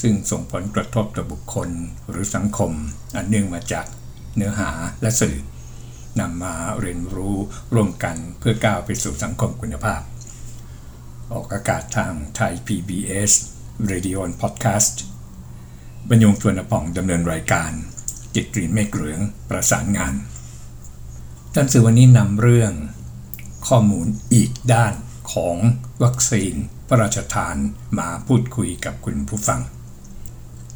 ซึ่งส่งผลกระทบต่อบุคคลหรือสังคม อันเนื่องมาจากเนื้อหาและสื่อนำมาเรียนรู้ร่วมกันเพื่อก้าวไปสู่สังคมคุณภาพ ออกอากาศทางไทย PBS Radio and Podcast บรรยงชวนป่องดำเนินรายการ จิตรีนเมฆเหลืองประสานงานท่านสื่อวันนี้นำเรื่อง ข้อมูลอีกด้านของวัคซีนพระราชทานมาพูดคุยกับคุณผู้ฟัง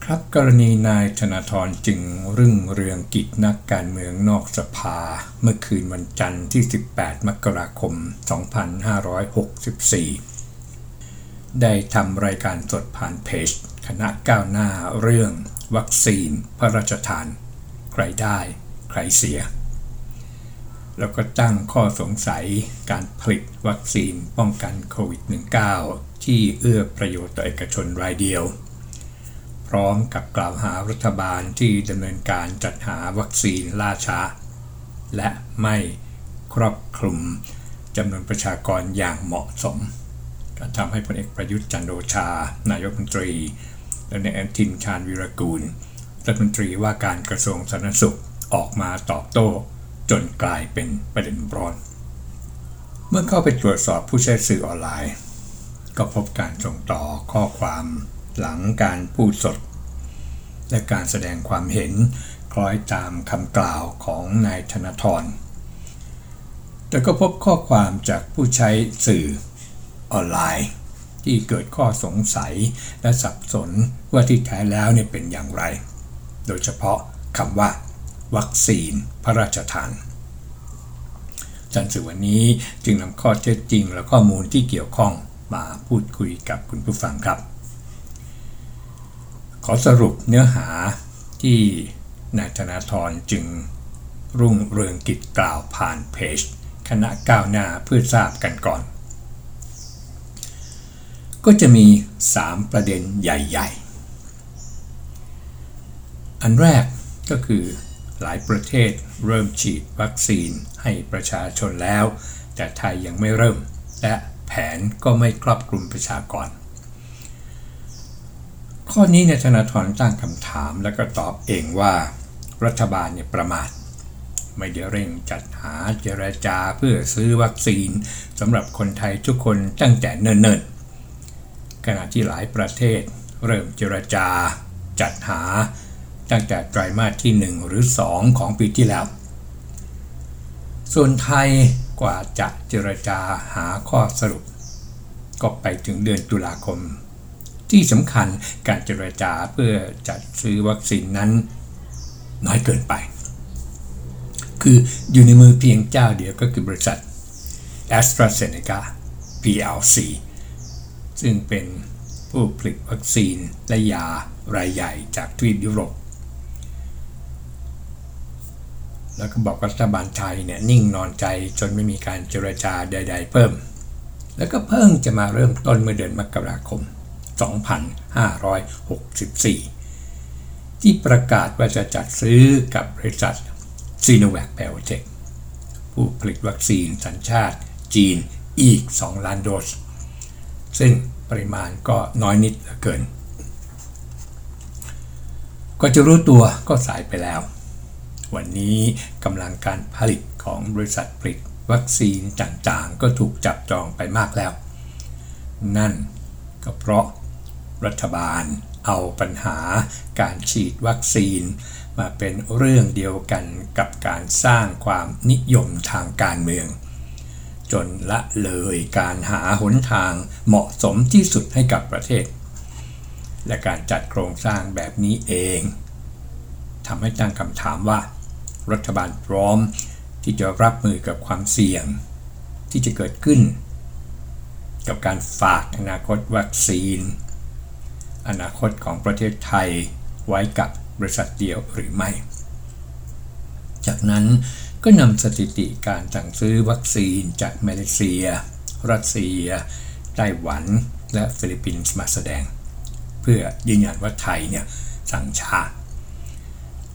ครับกรณีนายธนาธรจึงรึ่งเรืองกิจนักการเมืองนอกสภา เมื่อคืนวันจันทร์ที่ 18 มกราคม 2564 ได้ทำรายการสดผ่านเพจ คณะก้าวหน้าเรื่อง วัคซีน พระราชทาน ใครได้ ใครเสีย แล้วก็ตั้งข้อสงสัยการผลิตวัคซีนป้องกันโควิด -19 ที่เอื้อประโยชน์ต่อเอกชนรายเดียว พร้อมกับกล่าวหารัฐบาลที่ดำเนินการจัดหาวัคซีนล่าช้า และไม่ครอบคลุมจำนวนประชากรอย่างเหมาะสมก็ทำให้พลเอกประยุทธ์จันโอชา นายกรัฐมนตรี และในแอนทินชาญวิรกูล รัฐมนตรีว่าการกระทรวงสาธารณสุขออกมาตอบโต้ จนกลายเป็นประเด็นร้อน เมื่อเข้าไปตรวจสอบผู้ใช้สื่อออนไลน์ ก็พบการส่งต่อข้อความ หลังการพูดสด และการแสดงความเห็นคล้อยตามคำกล่าวของนายธนทร แต่ก็พบข้อความจากผู้ใช้สื่อออนไลน์ ที่เกิดข้อสงสัยและสับสนว่าที่แท้แล้วเนี่ยเป็นอย่างไร โดยเฉพาะคำว่า วัคซีนพระราชทานจันสื่อวันนี้จึงนำข้อเท็จจริงและข้อมูลที่เกี่ยวข้องมาพูดคุยกับคุณผู้ฟังครับ อสรุปเนื้อหาที่นายธนาธรจึงรุ่งเรืองกิจกล่าวผ่านเพจ คณะก้าวหน้าเพื่อทราบกันก่อน ก็จะมี 3 ประเด็นใหญ่ๆ อันแรกก็คือหลายประเทศเริ่มฉีดวัคซีนให้ประชาชนแล้ว แต่ไทยยังไม่เริ่ม และแผนก็ไม่ครอบคลุมประชากร ข้อนี้เนี่ยธนาธรตั้งคำถามแล้วก็ตอบเองว่า รัฐบาลเนี่ยประมาทไม่ได้เร่งจัดหาเจรจาเพื่อซื้อวัคซีนสำหรับคนไทยทุกคนตั้งแต่เนิ่นๆ ขณะที่หลายประเทศเริ่มเจรจา จัดหาตั้งแต่ไตรมาสที่ 1 หรือ 2 ของปีที่แล้ว ส่วนไทยกว่าจะเจรจาหาข้อสรุป ก็ไปถึงเดือนตุลาคม ที่สำคัญการเจรจาเพื่อจัดซื้อวัคซีนนั้นน้อยเกินไป คืออยู่ในมือเพียงเจ้าเดียวก็คือบริษัท a s t r a z เซ e c a PLC ซึ่งเป็นผู้ผลิตวัคซีนและยารายใหญ่จากทวีปยุโรป แล้วก็บอกรัฐบาลไทยเนี่ยนิ่งนอนใจจนไม่มีการเจรจาใด ๆ เพิ่ม แล้วก็เพิ่งจะมาเริ่มต้นเมื่อเดือนมกราคม 2564 ที่ประกาศว่าจะจัดซื้อกับบริษัทซีโนแวคแบลเทคผู้ผลิตวัคซีนสัญชาติจีนอีก 2 ล้านโดส ซึ่งปริมาณก็น้อยนิดเหลือเกิน ก็จะรู้ตัวก็สายไปแล้ว วันนี้กำลังการผลิตของบริษัทผลิตวัคซีนต่างๆ ก็ถูกจับจองไปมากแล้ว นั่นก็เพราะ รัฐบาล เอาปัญหาการฉีดวัคซีน มาเป็นเรื่องเดียวกันกับการสร้างความนิยมทางการเมือง จนละเลยการหาหนทางเหมาะสมที่สุดให้กับประเทศ และการจัดโครงสร้างแบบนี้เองทำให้ตั้งคำถามว่า รัฐบาลพร้อมที่จะรับมือกับความเสี่ยง ที่จะเกิดขึ้น กับการฝากอนาคตวัคซีน อนาคตของประเทศไทยไว้กับบริษัทเดียวหรือไม่ จากนั้นก็นำสถิติการสั่งซื้อวัคซีนจากมาเลเซีย รัสเซีย ไต้หวัน และฟิลิปปินส์มาแสดง เพื่อยืนยันว่าไทยเนี่ยสั่งช้า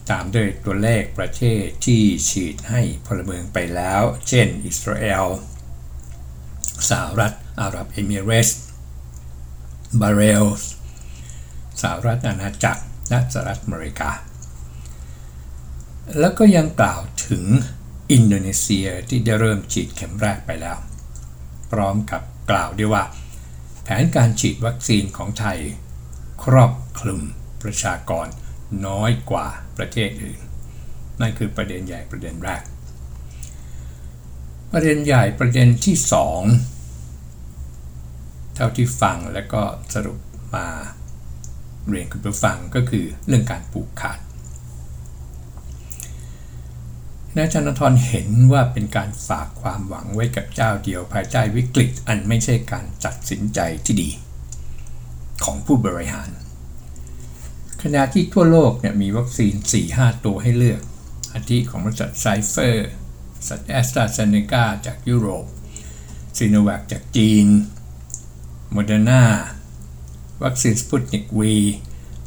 ตามด้วยตัวเลขประเทศที่ฉีดให้พลเมืองไปแล้ว เช่น อิสราเอล สหรัฐอาหรับเอมิเรสบาเรลส สหรัฐอาณาจักรและสหรัฐอเมริกา แล้วก็ยังกล่าวถึงอินโดนีเซียที่ได้เริ่มฉีดเข็มแรกไปแล้ว พร้อมกับกล่าวด้วยว่า แผนการฉีดวัคซีนของไทย ครอบคลุมประชากรน้อยกว่าประเทศอื่น นั่นคือประเด็นใหญ่ประเด็นแรก ประเด็นใหญ่ประเด็นที่สองเท่าที่ฟังแล้วก็สรุปมา เรียนคุณผู้ฟังก็คือเรื่องการปลูกขาดนายธนทรเห็นว่าเป็นการฝากความหวังไว้กับเจ้าเดียวภายใต้วิกฤตอันไม่ใช่การตัดสินใจที่ดี ของผู้บริหาร ขณะที่ทั่วโลกเนี่ยมีวัคซีน 4-5 ตัวให้เลือก อาทิของบริษัทไซเฟอร์สัตแอสตราเซเนกาจากยุโรปซีโนแวคจากจีนโมเดอร์นา วัคซีนสปุตนิกวี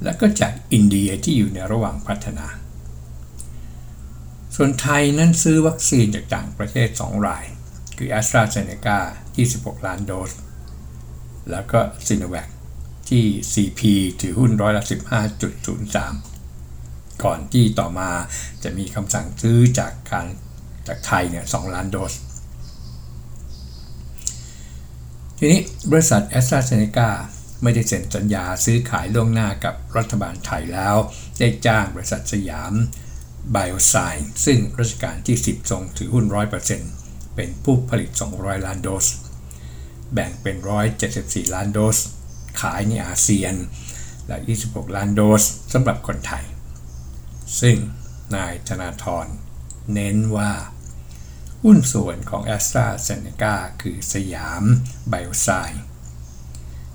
และก็จากอินเดียที่อยู่ในระหว่างพัฒนา ส่วนไทยนั้นซื้อวัคซีนจากต่างประเทศ 2 ราย คือแอสตราเซเนกา26 ล้านโดส แล้วก็ซีโนแวคที่ CP ถือหุ้นร้อยละ 15.03 ก่อนที่ต่อมาจะมีคำสั่งซื้อจากการจากไทยเนี่ย2ล้านโดส ทีนี้บริษัทแอสตราเซเนกา ไม่ได้เซ็นสัญญาซื้อขายล่วงหน้ากับรัฐบาลไทยแล้ว ได้จ้างบริษัทสยามไบโอไซน์ซึ่งรัชกาลที่ 10 ทรงถือหุ้น 100%เป็นผู้ผลิต 200 ล้านโดส แบ่งเป็น 174 ล้านโดส ขายในอาเซียน และ 26 ล้านโดสสำหรับคนไทย ซึ่งนายธนาธรเน้นว่า หุ้นส่วนของ a s t r a z เซ e c a คือสยามไบโอไซน์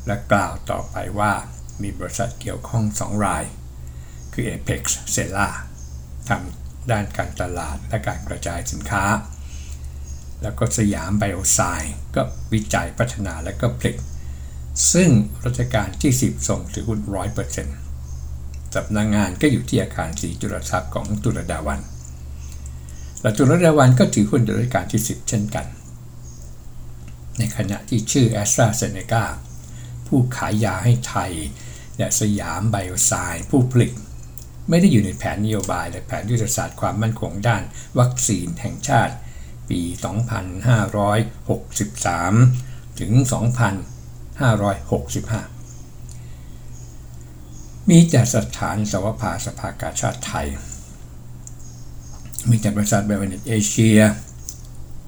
และกล่าวต่อไปว่ามีบริษัทเกี่ยวข้อง 2 ราย คือ Apex s e l l a ทำด้านการตลาดและการกระจายสินค้า แล้วก็สยามไบโอไซน์ก็วิจัยพัฒนาและก็ผลิต ซึ่งรัชการที่ 10 ส่งถือหุ้น100%สำนักงงานก็อยู่ที่อาคารสีจุลทรัพย์ของตุลดาวัน และจุลดาวันก็ถือหุ้นโดยรัชการที่ 10 เช่นกัน ในขณะที่ชื่อแอสตราเซเนกา ผู้ขายยาให้ไทยและสยามไบโอไซน์ผู้ผลิต ไม่ได้อยู่ในแผนนโยบายและแผนยุทธศาสตร์ความมั่นคงด้านวัคซีนแห่งชาติ ปี 2563 ถึง 2565 มีแต่สถานสวภาสภากาชาติไทย มีแต่บริษัทไบโอเนตเอเชีย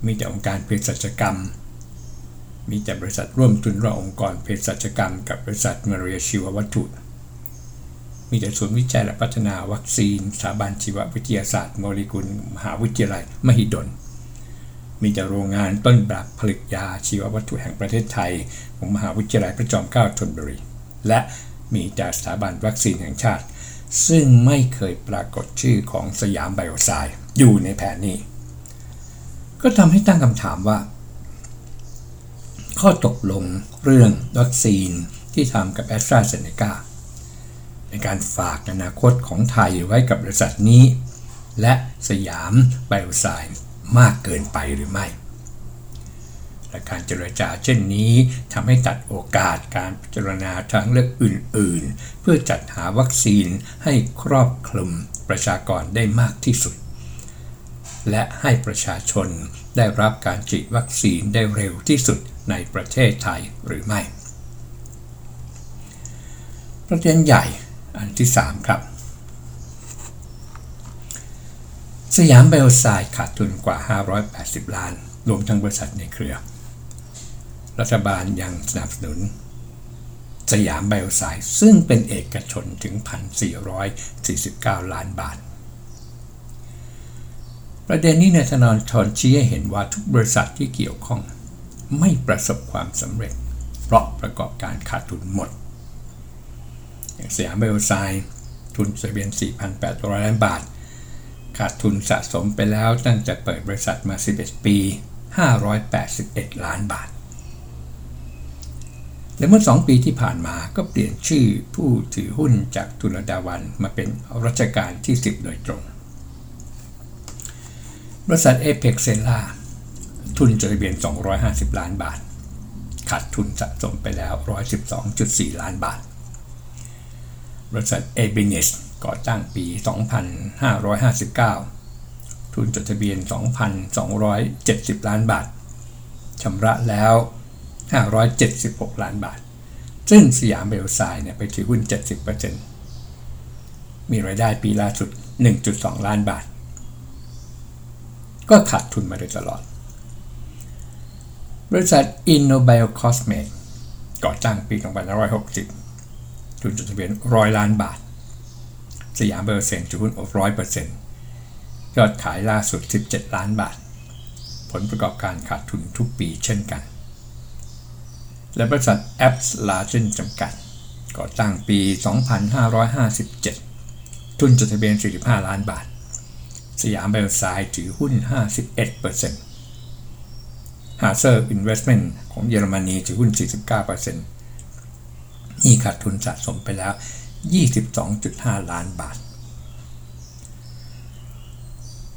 มีแต่องค์การเภสัชกรรม มีแต่บริษัทร่วมทุนระองค์กรเภสัชกรรมกับบริษัทมาเรียชีววัตถุ มีแต่ศูนย์วิจัยและพัฒนาวัคซีนสถาบันชีววิทยาศาสตร์โมเลกุลมหาวิทยาลัย มหิดล มีแต่โรงงานต้นแบบผลิตยาชีววัตถุแห่งประเทศไทยของมหาวิทยาลัยพระจอมเกล้าธนบุรี และมีแต่สถาบันวัคซีนแห่งชาติ ซึ่งไม่เคยปรากฏชื่อของสยามไบโอไซด์อยู่ในแผนนี้ ก็ทำให้ตั้งคำถามว่า ข้อตกลงเรื่องวัคซีนที่ทำกับแอสตราเซเนกาในการฝากอนาคตของไทยไว้กับบริษัทนี้ และสยามไบโอไซน์มากเกินไปหรือไม่และการเจรจาเช่นนี้ทำให้ตัดโอกาสการพิจารณาทางเลือกอื่น ๆ เพื่อจัดหาวัคซีนให้ครอบคลุมประชากรได้มากที่สุด และให้ประชาชนได้รับการฉีดวัคซีนได้เร็วที่สุด ในประเทศไทยหรือไม่ ประเด็นใหญ่อันที่ 3 ครับ สยามไบโอไซด์ขาดทุนกว่า 580 ล้าน รวมทั้งบริษัทในเครือ รัฐบาลยังสนับสนุน สยามไบโอไซด์ซึ่งเป็นเอกชนถึง 1,449 ล้านบาทประเด็นนี้ในธนาทรชี้ให้เห็นว่าทุกบริษัทที่เกี่ยวข้อง ไม่ประสบความสำเร็จ เพราะประกอบการขาดทุนหมด อย่างสยามไบโอไซน์ทุนเสียเบียน 4,800 ล้านบาท ขาดทุนสะสมไปแล้วตั้งแต่เปิดบริษัทมา 11 ปี 581 ล้านบาท และเมื่อ 2 ปีที่ผ่านมาก็เปลี่ยนชื่อผู้ถือหุ้นจากทุลดาวันมาเป็นรัชการที่ 10 โดยตรง บริษัทเอเ x กเซล่า ทุนจดทะเบียน 250 ล้านบาท ขาดทุนสะสมไปแล้ว 112.4 ล้านบาท บริษัทเอเบเนสก่อตั้งปี 2559 ทุนจดทะเบียน 2,270 ล้านบาทชำระแล้ว 576 ล้านบาท ซึ่งสยามเบลไซน์เนี่ยไปถือหุ้น 70%มีรายได้ปีล่าสุด 1.2 ล้านบาท ก็ขาดทุนมาโดยตลอด บริษัท Innobio Cosmet ก่อตั้งปี2560ทุนจดทะเบียน100ล้านบาท สยามเบอร์เซ็นต์ถือหุ้นร้อยเปอร์เซ็นต์ยอดขายล่าสุด 17 ล้านบาท ผลประกอบการขาดทุนทุกปีเช่นกัน และบริษัท Apps Largen จำกัด ก่อตั้งปี 2557 ทุนจดทะเบียน 45 ล้านบาท สยามเบลไซด์ถือหุ้น 51% h a r เซอร์อินเวสเมนต์ของเยอรมนีถือหุ้น 49%นี่ขาดทุนสะสมไปแล้ว 22.5 ล้านบาท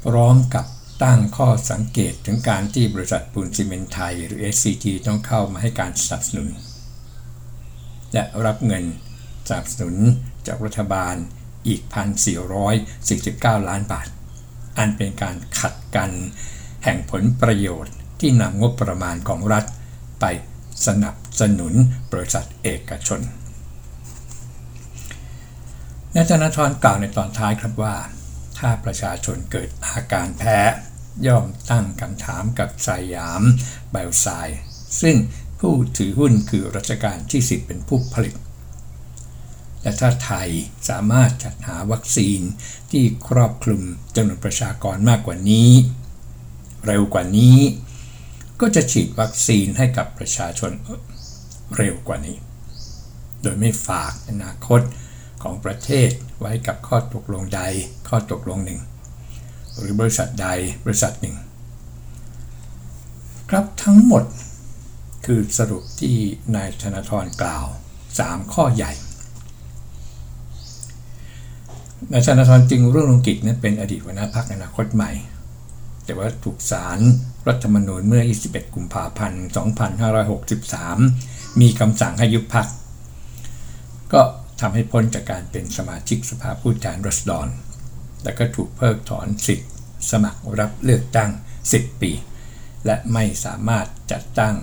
พร้อมกับตั้งข้อสังเกตถึงการที่บริษัทปูนซีเมนต์ไทย หรือ SCT ต้องเข้ามาให้การสนับสนุน และรับเงินสนับสนุนจากรัฐบาลอีก 1,449 ล้านบาท อันเป็นการขัดกันแห่งผลประโยชน์ ที่นำงบประมาณของรัฐ ไปสนับสนุนบริษัทเอกชนนายธนาธรกล่าวในตอนท้ายครับว่า ถ้าประชาชนเกิดอาการแพ้ ย่อมตั้งคำถามกับสยามไบโอไซซึ่งผู้ถือหุ้นคือรัชการที่สิบเป็นผู้ผลิต และถ้าไทยสามารถจัดหาวัคซีนที่ครอบคลุมจำนวนประชากรมากกว่านี้ เร็วกว่านี้ ก็จะฉีดวัคซีนให้กับประชาชนเร็วกว่านี้ โดยไม่ฝากอนาคตของประเทศไว้กับข้อตกลงใดข้อตกลงหนึ่ง หรือบริษัทใดบริษัทหนึ่ง ครับทั้งหมดคือสรุปที่นายธนาธรกล่าว 3 ข้อใหญ่นายธนาธรจึงรุ่งรงกิจนั้นเป็นอดีตหัวหน้าพรรคอนาคตใหม่ แต่ว่าถูกศาลร รัฐธรรมนูญเมื่อ 21 กุมภาพันธ์ 2563 มีคำสั่งให้ยุบพรรคก็ทำให้พ้นจากการเป็นสมาชิกสภาผู้แทนรัศดร และก็ถูกเพิกถอนสิทธิ์ สมัครรับเลือกตั้ง 10 ปี และไม่สามารถจัดตั้ง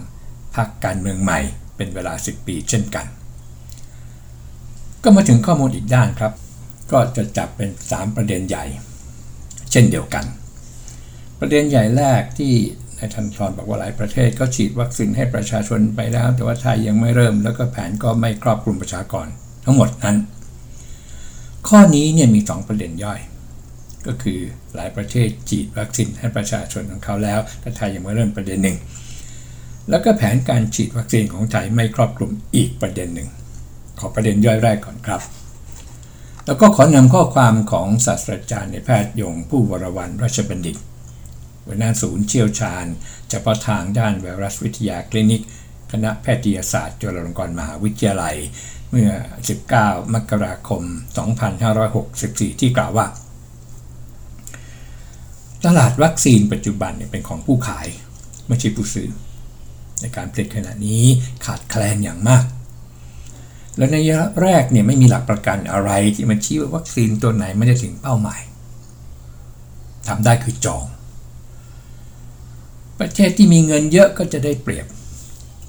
พรรคการเมืองใหม่เป็นเวลา 10 ปีเช่นกัน ก็มาถึงข้อมูลอีกด้านครับ ก็จะจับเป็น 3 ประเด็นใหญ่ เช่นเดียวกัน ประเด็นใหญ่แรกที่นายทันทรบอกว่าหลายประเทศก็ฉีดวัคซีนให้ประชาชนไปแล้ว แต่ว่าไทยยังไม่เริ่ม แล้วก็แผนก็ไม่ครอบคลุมประชากรทั้งหมดนั้น ข้อนี้เนี่ยมี 2 ประเด็นย่อย ก็คือหลายประเทศฉีดวัคซีนให้ประชาชนของเขาแล้ว แต่ไทยยังไม่เริ่มประเด็นหนึ่งแล้วก็แผนการฉีดวัคซีนของไทยไม่ครอบคลุมอีกประเด็นหนึ่งขอประเด็นย่อยแรกก่อนครับ แล้วก็ขอนำข้อความของศาสตราจารย์ในแพทย์ยงผู้วรวันราชบัณฑิต หัวหน้าศูนย์เชี่ยวชาญเฉพาะทางด้านไวรัสวิทยาคลินิก คณะแพทยศาสตร์จุฬาลงกรณ์มหาวิทยาลัย เมื่อ 19 มกราคม 2564 ที่กล่าวว่า ตลาดวัคซีนปัจจุบันเป็นของผู้ขาย ไม่ใช่ผู้ซื้อ ในการผลิตขณะนี้ขาดแคลนอย่างมากและในระยะแรกเนี่ยไม่มีหลักประกันอะไรที่มันชี้ว่าวัคซีนตัวไหนไม่ได้ถึงเป้าหมายทำได้คือจอง ประเทศที่มีเงินเยอะก็จะได้เปรียบ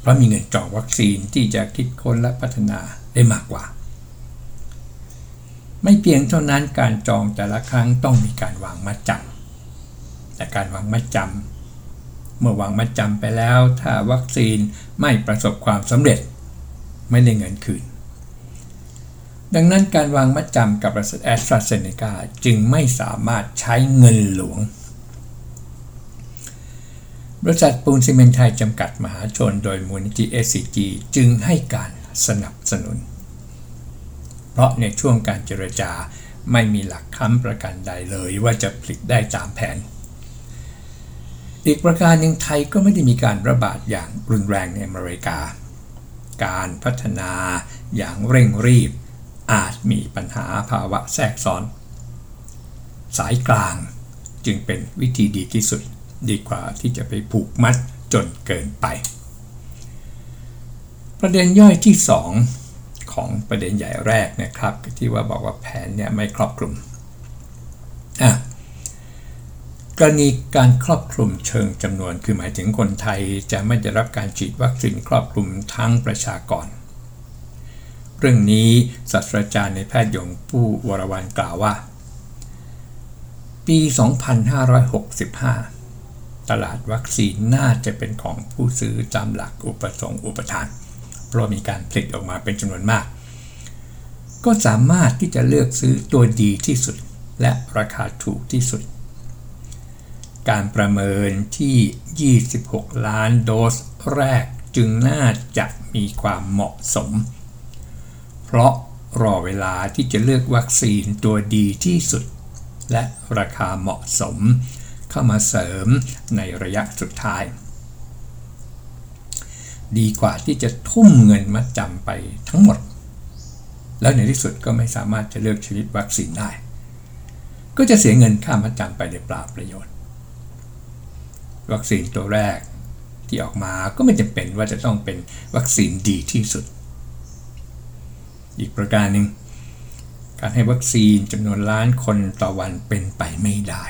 เพราะมีเงินจองวัคซีนที่จะคิดค้นและพัฒนาได้มากกว่า ไม่เพียงเท่านั้นการจองแต่ละครั้งต้องมีการวางมัดจำแต่การวางมัดจำเมื่อวางมัดจำไปแล้ว ถ้าวัคซีนไม่ประสบความสำเร็จ ไม่ได้เงินคืน ดังนั้นการวางมัดจำกับบริษัทแอสตราเซเนกาจึงไม่สามารถใช้เงินหลวง บริษัทปูนซีเมนไทยจำกัดมหาชนโดยมูลนิธิ SCG จึงให้การสนับสนุน เพราะในช่วงการเจรจาไม่มีหลักค้ำประกันใดเลยว่าจะผลิตได้ตามแผน อีกประการหนึ่งไทยก็ไม่ได้มีการระบาดอย่างรุนแรงในอเมริกา การพัฒนาอย่างเร่งรีบ อาจมีปัญหาภาวะแทรกซ้อน สายกลางจึงเป็นวิธีดีที่สุด ดีกว่าที่จะไปผูกมัดจนเกินไป ประเด็นย่อยที่ 2 ของประเด็นใหญ่แรกนะครับ ที่ว่าบอกว่าแผนเนี่ยไม่ครอบคลุมอะกรณีการครอบคลุมเชิงจำนวนคือหมายถึงคนไทยจะไม่ได้รับการฉีดวัคซีนครอบคลุมทั้งประชากร เรื่องนี้ศาสตราจารย์ในแพทย์ยงผู้วรวันกล่าวว่า ปี 2565 ตลาดวัคซีนน่าจะเป็นของผู้ซื้อตามหลักอุปสงค์อุปทาน เพราะมีการผลิตออกมาเป็นจำนวนมาก ก็สามารถที่จะเลือกซื้อตัวดีที่สุด และราคาถูกที่สุด การประเมินที่ 26 ล้านโดสแรกจึงน่าจะมีความเหมาะสม เพราะรอเวลาที่จะเลือกวัคซีนตัวดีที่สุด และราคาเหมาะสม เข้ามาเสริมในระยะสุดท้าย ดีกว่าที่จะทุ่มเงินมาจำไปทั้งหมด แล้วในที่สุดก็ไม่สามารถจะเลือกชนิดวัคซีนได้ ก็จะเสียเงินค่ามาจำไปโดยเปล่าประโยชน์ วัคซีนตัวแรกที่ออกมาก็ไม่จำเป็นว่าจะต้องเป็นวัคซีนดีที่สุด อีกประการหนึ่งการให้วัคซีนจำนวนล้านคนต่อวันเป็นไปไม่ได้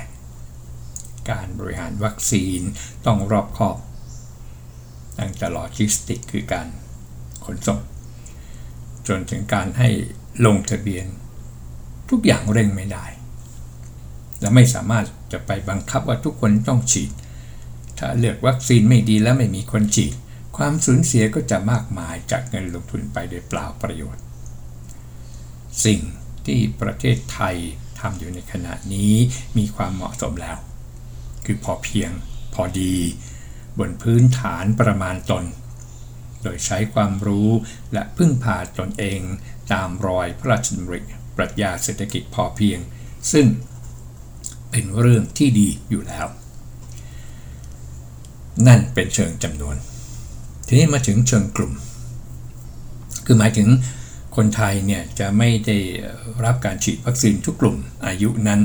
การบริหารวัคซีนต้องรอบคอบตั้งแต่โลจิสติกคือการขนส่ง จนถึงการให้ลงทะเบียน ทุกอย่างเร่งไม่ได้ และไม่สามารถจะไปบังคับว่าทุกคนต้องฉีด ถ้าเลือกวัคซีนไม่ดีและไม่มีคนฉีด ความสูญเสียก็จะมากมายจากเงินลงทุนไปโดยเปล่าประโยชน์ สิ่งที่ประเทศไทยทำอยู่ในขณะนี้มีความเหมาะสมแล้ว คือพอเพียง พอดี บนพื้นฐานประมาณตน โดยใช้ความรู้และพึ่งพาตนเองตามรอยพระราชดำริปรัชญาเศรษฐกิจพอเพียง ซึ่งเป็นเรื่องที่ดีอยู่แล้ว นั่นเป็นเชิงจำนวน ทีนี้มาถึงเชิงกลุ่ม คือหมายถึงคนไทยเนี่ยจะไม่ได้รับการฉีดวัคซีนทุกกลุ่มอายุนั้น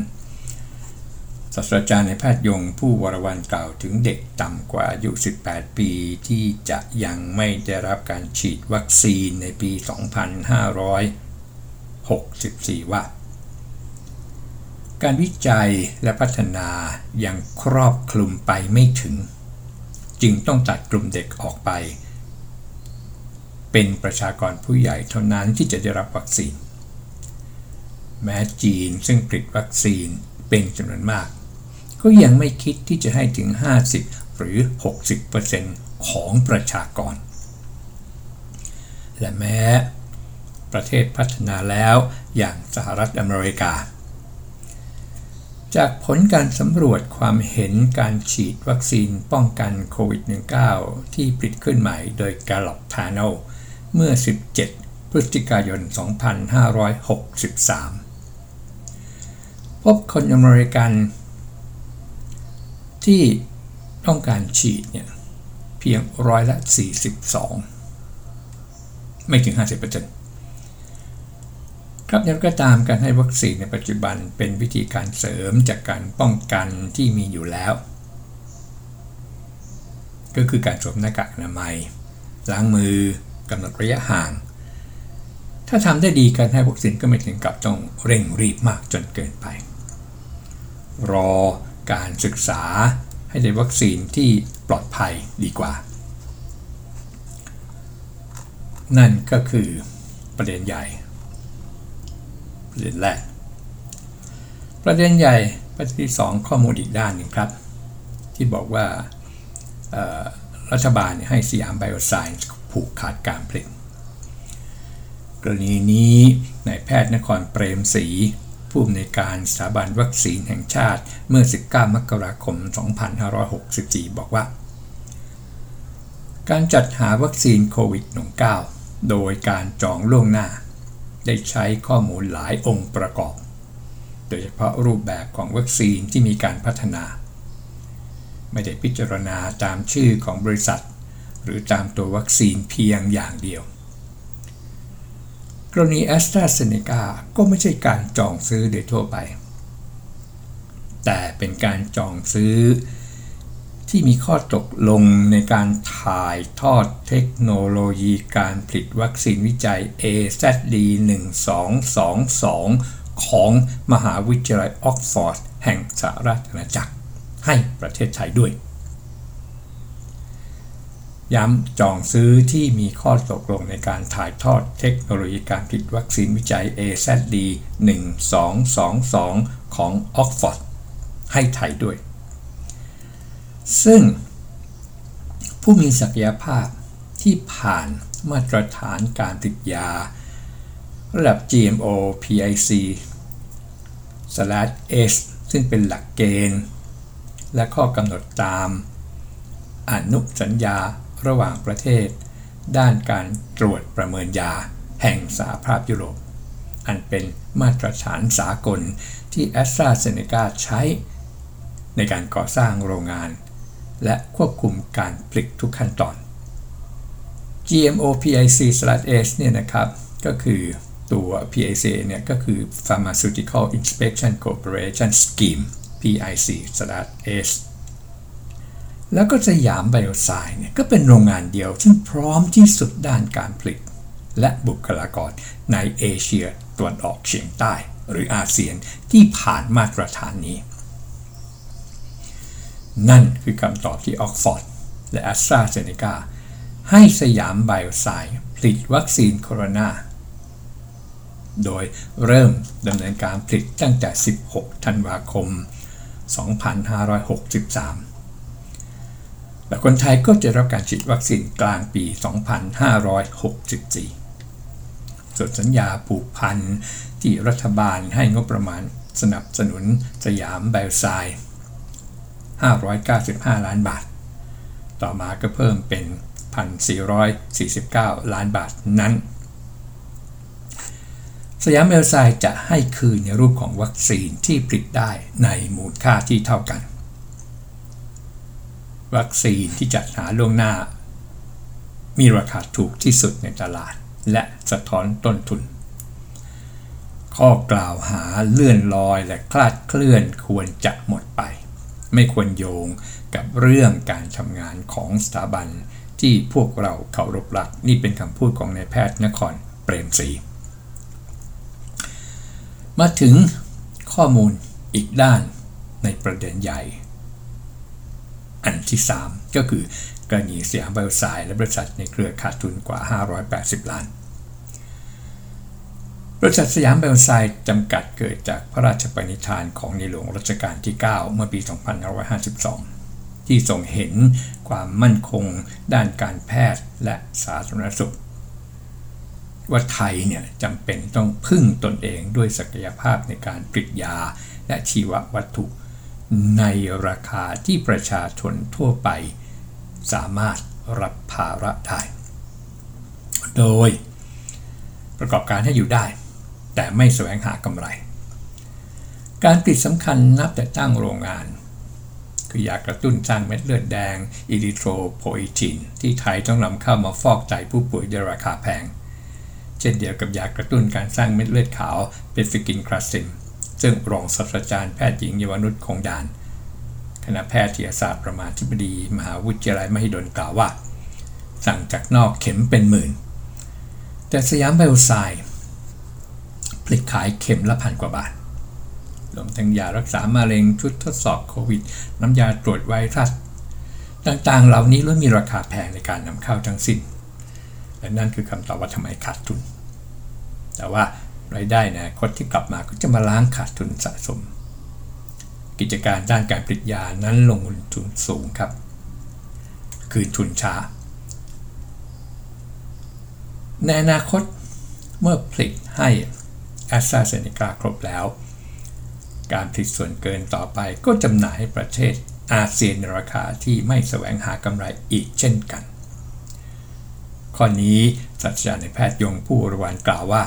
ศาสตราจารย์ในแพทย์ยงผู้วรวันกล่าวถึงเด็กต่ำกว่าอายุ 18 ปี ที่จะยังไม่ได้รับการฉีดวัคซีนในปี 2564 ว่า การวิจัยและพัฒนายังครอบคลุมไปไม่ถึง จึงต้องตัดกลุ่มเด็กออกไป เป็นประชากรผู้ใหญ่เท่านั้นที่จะได้รับวัคซีน แม้จีนซึ่งผลิตวัคซีนเป็นจำนวนมาก ก็ยังไม่คิดที่จะให้ถึง 50 หรือ 60%ของประชากร และแม้ ประเทศพัฒนาแล้วอย่างสหรัฐอเมริกา จากผลการสำรวจความเห็นการฉีดวัคซีนป้องกันโควิด -19 ที่ผลิตขึ้นใหม่โดย Gallup Panel เมื่อ 17 พฤศจิกายน 2563 พบคนอเมริกัน ที่ต้องการฉีดเนี่ยเพียงร้อยละ 42 ไม่ถึง 50%ครับย่างก็ตามการให้วัคซีนในปัจจุบันเป็นวิธีการเสริมจากการป้องกันที่มีอยู่แล้ว ก็คือการสวมหน้ากากอนามัย ล้างมือกำหนดระยะห่าง ถ้าทำได้ดีการให้วัคซีนก็ไม่ถึงกับต้องเร่งรีบมากจนเกินไป รอ การศึกษาให้ได้วัคซีนที่ปลอดภัยดีกว่า นั่นก็คือประเด็นใหญ่ ประเด็นแรก ประเด็นใหญ่ประเด็นที่ 2 ข้อมูลอีกด้านหนึ่งครับ ที่บอกว่ารัฐบาลให้สยามไบโอไซน์ผูกขาดการผลิตกรณีนี้นายแพทย์นครเปรมศรี ผู้อำนวยการสถาบันวัคซีนแห่งชาติเมื่อ 19 มกราคม 2564 บอกว่า การจัดหาวัคซีนโควิด -19 โดยการจองล่วงหน้า ได้ใช้ข้อมูลหลายองค์ประกอบ โดยเฉพาะรูปแบบของวัคซีนที่มีการพัฒนา ไม่ได้พิจารณาตามชื่อของบริษัท หรือตามตัววัคซีนเพียงอย่างเดียว กรณีแอสตราเซเนกาก็ไม่ใช่การจองซื้อโดยทั่วไป แต่เป็นการจองซื้อ ที่มีข้อตกลงในการถ่ายทอดเทคโนโลยีการผลิตวัคซีนวิจัย AZD1222 ของมหาวิทยาลัยออกฟอร์ดแห่งสหรัฐอาณาจักรให้ประเทศไทยด้วย ย้ำจองซื้อที่มีข้อตกลงในการถ่ายทอดเทคโนโลยีการผลิตวัคซีนวิจัย AZD1222 ของออกฟอร์ดให้ไทยด้วย ซึ่งผู้มีศักยภาพที่ผ่านมาตรฐานการติดยา ระดับ GMO PIC S ซึ่งเป็นหลักเกณฑ์ และข้อกำหนดตามอนุสัญญา ระหว่างประเทศ ด้านการตรวจประเมินยา แห่งสหภาพยุโรป อันเป็นมาตรฐานสากลที่แอสตราเซเนกาใช้ ในการก่อสร้างโรงงาน และควบคุมการผลิตทุกขั้นตอน GMO PIC/S เนี่ยนะครับ ก็คือตัว PIC เนี่ยก็คือ Pharmaceutical Inspection Corporation Scheme PIC/S แล้วก็สยามไบโอไซน์เนี่ยก็เป็นโรงงานเดียวซึ่งพร้อมที่สุดด้านการผลิต และบุคลากรในเอเชียตะวันออกเฉียงใต้ หรืออาเซียนที่ผ่านมาตรฐานนี้ นั่นคือคำตอบที่ออกซ์ฟอร์ดและแอสตราเซเนกาให้สยามไบโอไซเอนซ์ผลิตวัคซีนโคโรนาโดยเริ่มดำเนินการผลิตตั้งแต่ 16 ธันวาคม 2563 และคนไทยก็จะรับการฉีดวัคซีนกลางปี 2564 ส่วนสัญญาผูกพันที่รัฐบาลให้งบประมาณสนับสนุนสยามไบโอไซน์595 ล้านบาท ต่อมาก็เพิ่มเป็น 1,449 ล้านบาทนั้น สยามเอลไซจะให้คืนในรูปของวัคซีนที่ผลิตได้ในมูลค่าที่เท่ากัน วัคซีนที่จัดหาล่วงหน้า มีราคาถูกที่สุดในตลาด และสะท้อนต้นทุน ข้อกล่าวหาเลื่อนลอยและคลาดเคลื่อนควรจะหมดไป ไม่ควรโยงกับเรื่องการทำงานของสถาบันที่พวกเราเคารพรักนี่เป็นคำพูดของนายแพทย์นครเปรมศรีมาถึงข้อมูลอีกด้านในประเด็นใหญ่ อันที่ 3 ก็คือกรณีเสียไบโอไซด์และบริษัทในเครือขาดทุนกว่า 580 ล้าน บริษัทสยามเบลไซด์จำกัดเกิดจากพระราชปณิธานของในหลวงรัชกาลที่ 9 เมื่อปี 2552 ที่ทรงเห็นความมั่นคงด้านการแพทย์และสาธารณสุขว่าไทยเนี่ยจำเป็นต้องพึ่งตนเองด้วยศักยภาพในการผลิตยาและชีววัตถุ ในราคาที่ประชาชนทั่วไป สามารถรับภาระได้ โดย ประกอบการให้อยู่ได้ แต่ไม่แสวงหากำไร การปิดสำคัญนับแต่ตั้งโรงงาน คือยากระตุ้นสร้างเม็ดเลือดแดงอิริโทรโพอิติน ที่ไทยต้องนำเข้ามาฟอกไตผู้ป่วยด้วยราคาแพง เช่นเดียวกับยากระตุ้นการสร้างเม็ดเลือดขาวเปฟิกินคราซิม ซึ่งรองศาสตราจารย์แพทย์หญิงเยวนุชคงดาน คณะแพทยศาสตร์รามาธิบดี มหาวิทยาลัยมหิดลกล่าวว่า สั่งจากนอกเข็มเป็นหมื่น แต่สยามไบโอไซเอนซ์ผลิตขายเข็มละพันกว่าบาทรวมทั้งยารักษามะเร็งชุดทดสอบโควิด น้ำยาตรวจไวรัสต่างๆ เหล่านี้ล้วนมีราคาแพงในการนำเข้าทั้งสิ้น และนั่นคือคำตอบว่าทำไมขาดทุน แต่ว่า รายได้นะคนที่กลับมาก็จะมาล้างขาดทุนสะสม กิจการด้านการผลิตยานั้นลงทุนสูงครับ คืนทุนช้า ในอนาคตเมื่อผลิตให้แอสตราเซเนกาครบแล้ว การผลิตส่วนเกินต่อไปก็จำหน่ายให้ประเทศอาเซียนในราคาที่ไม่แสวงหากำไรอีกเช่นกัน ข้อนี้ศาสตราจารย์ในแพทย์ยงผู้รวันกล่าวว่า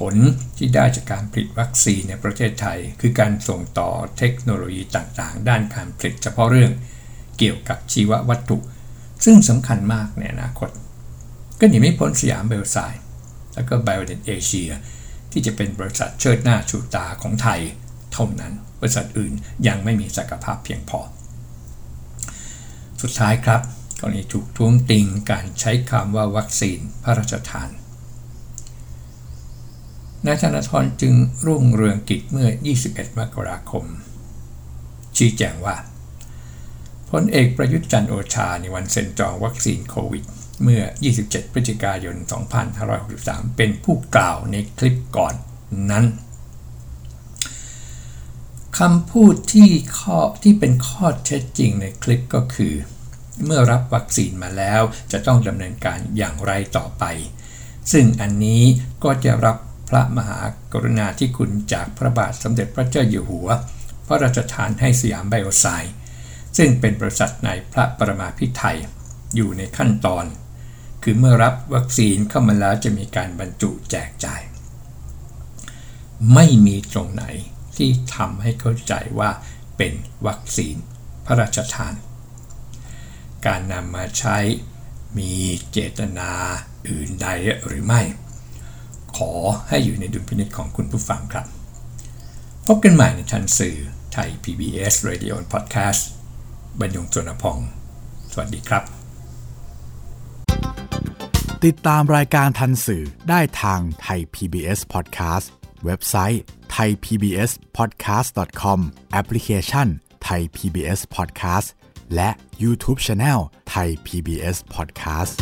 ผลที่ได้จากการผลิตวัคซีนในประเทศไทย คือการส่งต่อเทคโนโลยีต่างๆ ด้านการผลิตเฉพาะเรื่องเกี่ยวกับชีววัตถุ ซึ่งสำคัญมากในอนาคต ก็หนีไม่พ้นสยามเบลไซด์แล้วก็ไบโอเดนเอเชียที่จะเป็นบริษัทเชิดหน้าชูตาของไทยเท่านั้น บริษัทอื่นยังไม่มีศักยภาพเพียงพอ สุดท้ายครับกรณีถูกท้วงติงการใช้คำว่าวัคซีนพระราชทาน นายธนาธรจึงรุ่งเรืองกิจเมื่อ 21 มกราคม ชี้แจงว่าพลเอกประยุทธ์จันโอชาในวันเซ็นจองวัคซีนโควิด เมื่อ 27 พฤศจิกายน 2563 เป็นผู้กล่าวในคลิปก่อนนั้นคำพูดที่ข้อที่เป็นข้อเท็จจริงในคลิปก็คือ เมื่อรับวัคซีนมาแล้วจะต้องดำเนินการอย่างไรต่อไป ซึ่งอันนี้ก็จะรับ พระมหากรุณาธิคุณจากพระบาทสมเด็จพระเจ้าอยู่หัว พระราชทานให้สยามไบโอไซด์ซึ่งเป็นบริษัทในพระประมาพิไทยอยู่ในขั้นตอน คือเมื่อรับวัคซีนเข้ามาแล้วจะมีการบรรจุแจกจ่าย ไม่มีตรงไหนที่ทำให้เข้าใจว่าเป็นวัคซีนพระราชทาน การนำมาใช้มีเจตนาอื่นใดหรือไม่ ขอให้อยู่ในดุลพินิจของคุณผู้ฟังครับ พบกันใหม่ในทันสื่อไทย PBS Radio Podcast บรรยงจนพอง สวัสดีครับ ติดตามรายการทันสื่อได้ทางไทย PBS Podcast เว็บไซต์ thaipbspodcast.com แอปพลิเคชัน Thai PBS Podcast และ YouTube Channel Thai PBS Podcast